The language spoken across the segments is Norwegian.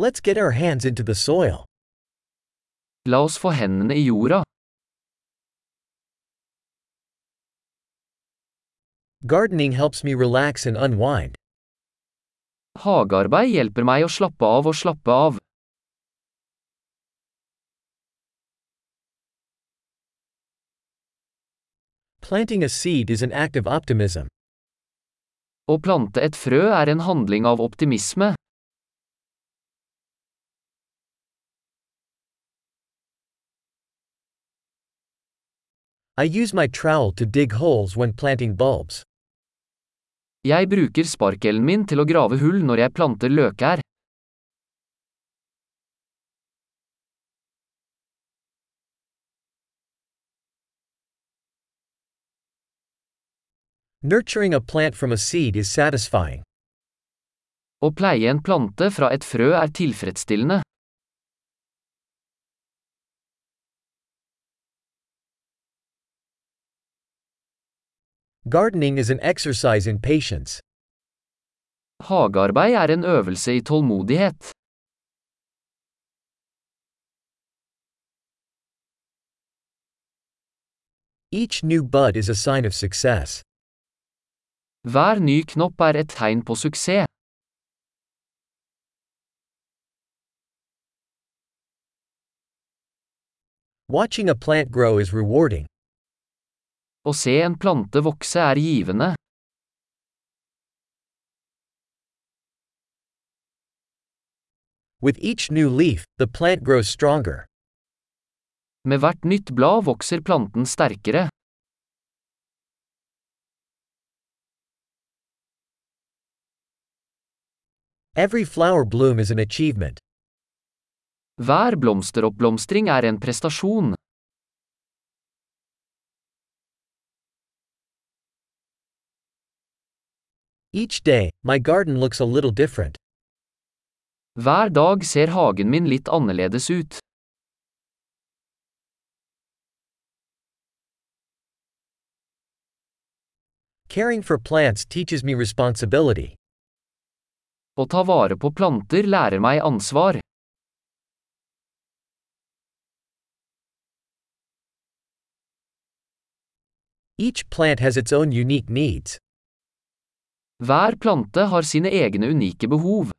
Let's get our hands into the soil. La oss få hendene i jorda. Gardening helps me relax and unwind. Hagearbeid hjelper meg å slappe av og slappe av. Planting a seed is an act of optimism. Å plante et frø er en handling av optimisme. I use my trowel to dig holes when planting bulbs. Jeg bruker sparkelen min til å grave hull når jeg planter løkær. Nurturing a plant from a seed is satisfying. Å pleie en plante fra et frø er tilfredsstillende. Gardening is an exercise in patience. Hagearbeid er en øvelse i tålmodighet. Each new bud is a sign of success. Hver ny knopp er et tegn på suksess. Watching a plant grow is rewarding. Å se en plante vokse er givende. With each new leaf, the plant grows stronger. Med hvert nytt blad vokser planten sterkere. Every flower bloom is an achievement. Hver blomsteroppblomstring er en prestasjon. Each day, my garden looks a little different. Hver dag ser hagen min litt annerledes ut. Caring for plants teaches me responsibility. Å ta vare på planter lærer meg ansvar. Each plant has its own unique needs. Hver plante har sine egne unike behov.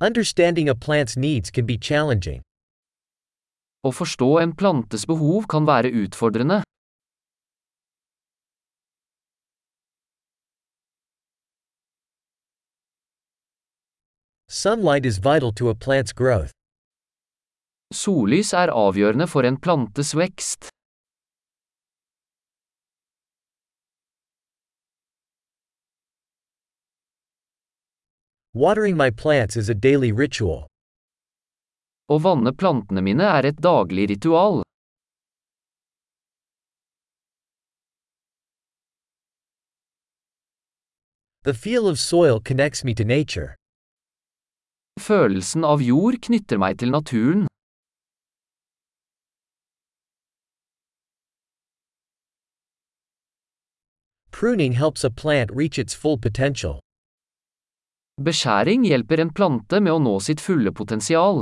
Understanding a plant's needs can be challenging. Å forstå en plantes behov kan være utfordrende. Sunlight is vital to a plant's growth. Sollys er avgjørende for en plantes vekst. Watering my plants is a daily ritual. Å vanne plantene mine er et daglig ritual. The feel of soil connects me to nature. Følelsen av jord knytter meg til naturen. Pruning helps a plant reach its full potential. Beskjæring hjelper en plante med å nå sitt fulle potensial.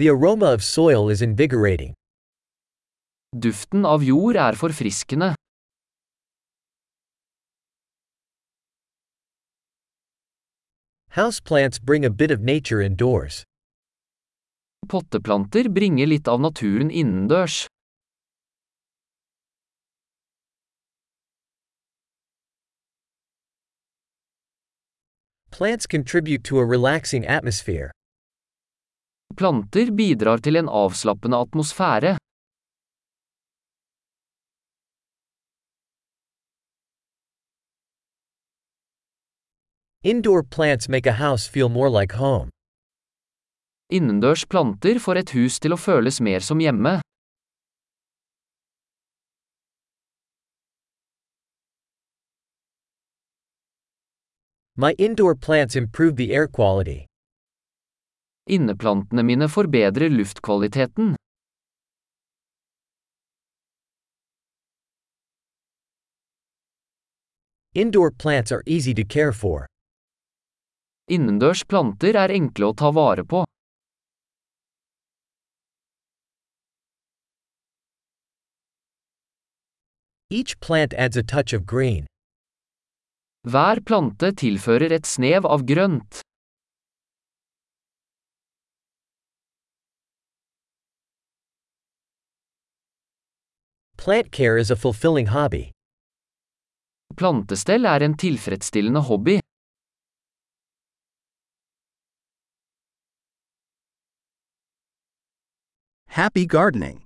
The aroma of soil is invigorating. Duften av jord er forfriskende. Houseplants bring a bit of nature indoors. Potteplanter bringer litt av naturen innendørs. Plants contribute to a relaxing atmosphere. Planter bidrar til en avslappende atmosfære. Indoor plants make a house feel more like home. Innendørs planter får et hus til å føles mer som hjemme. My indoor plants improve the air quality. Inneplantene mine forbedrer luftkvaliteten. Indoor plants are easy to care for. Innendørs planter er enkle å ta vare på. Each plant adds a touch of green. Hver plante tilfører et snev av grønt. Plant care is a fulfilling hobby. Plantestell er en tilfredsstillende hobby. Happy gardening!